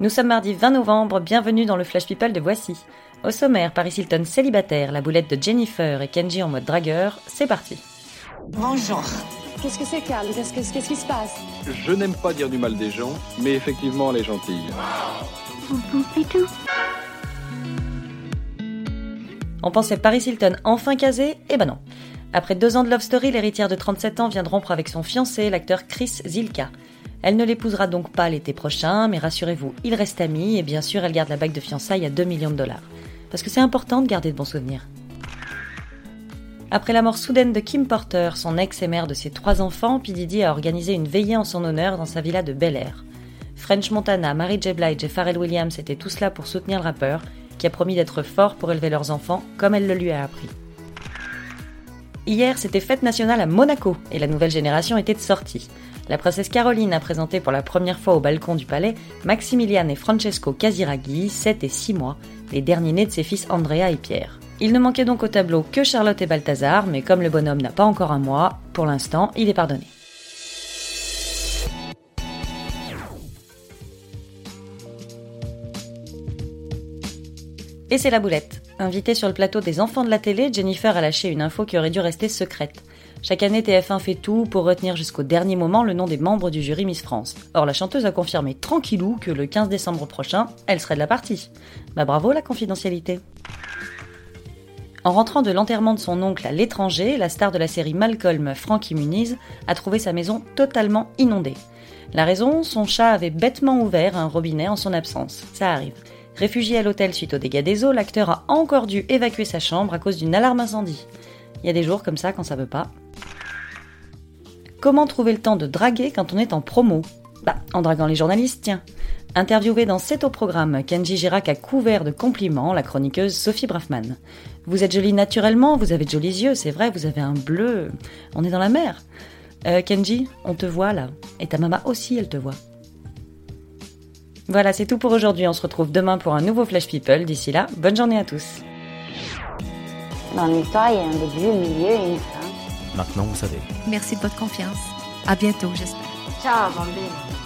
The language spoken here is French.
Nous sommes mardi 20 novembre, bienvenue dans le Flash People de Voici. Au sommaire, Paris Hilton célibataire, la boulette de Jennifer et Kenji en mode dragueur, c'est parti. Bonjour. Qu'est-ce que c'est, Carl Qu'est-ce que- qu'est-ce qui se passe? Je n'aime pas dire du mal des gens, mais effectivement, elle est gentille. On pensait Paris Hilton enfin casé? Eh ben non. Après deux ans de love story, l'héritière de 37 ans vient de rompre avec son fiancé, l'acteur Chris Zilka. Elle ne l'épousera donc pas l'été prochain, mais rassurez-vous, ils restent amis et bien sûr, elle garde la bague de fiançailles à 2 millions de dollars. Parce que c'est important de garder de bons souvenirs. Après la mort soudaine de Kim Porter, son ex et mère de ses trois enfants, P. Diddy a organisé une veillée en son honneur dans sa villa de Bel Air. French Montana, Mary J. Blige et Pharrell Williams étaient tous là pour soutenir le rappeur, qui a promis d'être fort pour élever leurs enfants, comme elle le lui a appris. Hier, c'était fête nationale à Monaco, et la nouvelle génération était de sortie. La princesse Caroline a présenté pour la première fois au balcon du palais Maximilian et Francesco Casiraghi, 7 et 6 mois, les derniers nés de ses fils Andrea et Pierre. Il ne manquait donc au tableau que Charlotte et Balthazar, mais comme le bonhomme n'a pas encore un mois, pour l'instant, il est pardonné. Et c'est la boulette. Invitée sur le plateau des enfants de la télé, Jennifer a lâché une info qui aurait dû rester secrète. Chaque année, TF1 fait tout pour retenir jusqu'au dernier moment le nom des membres du jury Miss France. Or, la chanteuse a confirmé tranquillou que le 15 décembre prochain, elle serait de la partie. Bah bravo la confidentialité. En rentrant de l'enterrement de son oncle à l'étranger, la star de la série Malcolm, Frankie Muniz, a trouvé sa maison totalement inondée. La raison, son chat avait bêtement ouvert un robinet en son absence. Ça arrive. Réfugié à l'hôtel suite aux dégâts des eaux, l'acteur a encore dû évacuer sa chambre à cause d'une alarme incendie. Il y a des jours comme ça quand ça veut pas. Comment trouver le temps de draguer quand on est en promo? Bah, en draguant les journalistes, tiens. Interviewée dans C'est au programme, Kenji Girac a couvert de compliments la chroniqueuse Sophie Braffman. Vous êtes jolie naturellement, vous avez de jolis yeux, c'est vrai, vous avez un bleu. On est dans la mer. Euh, Kenji, on te voit là. Et ta maman aussi, elle te voit. Voilà, c'est tout pour aujourd'hui. On se retrouve demain pour un nouveau Flash People. D'ici là, bonne journée à tous. Dans une histoire, il y a un début, un milieu et une fin. Maintenant, vous savez. Merci de votre confiance. À bientôt, j'espère. Ciao, bambine.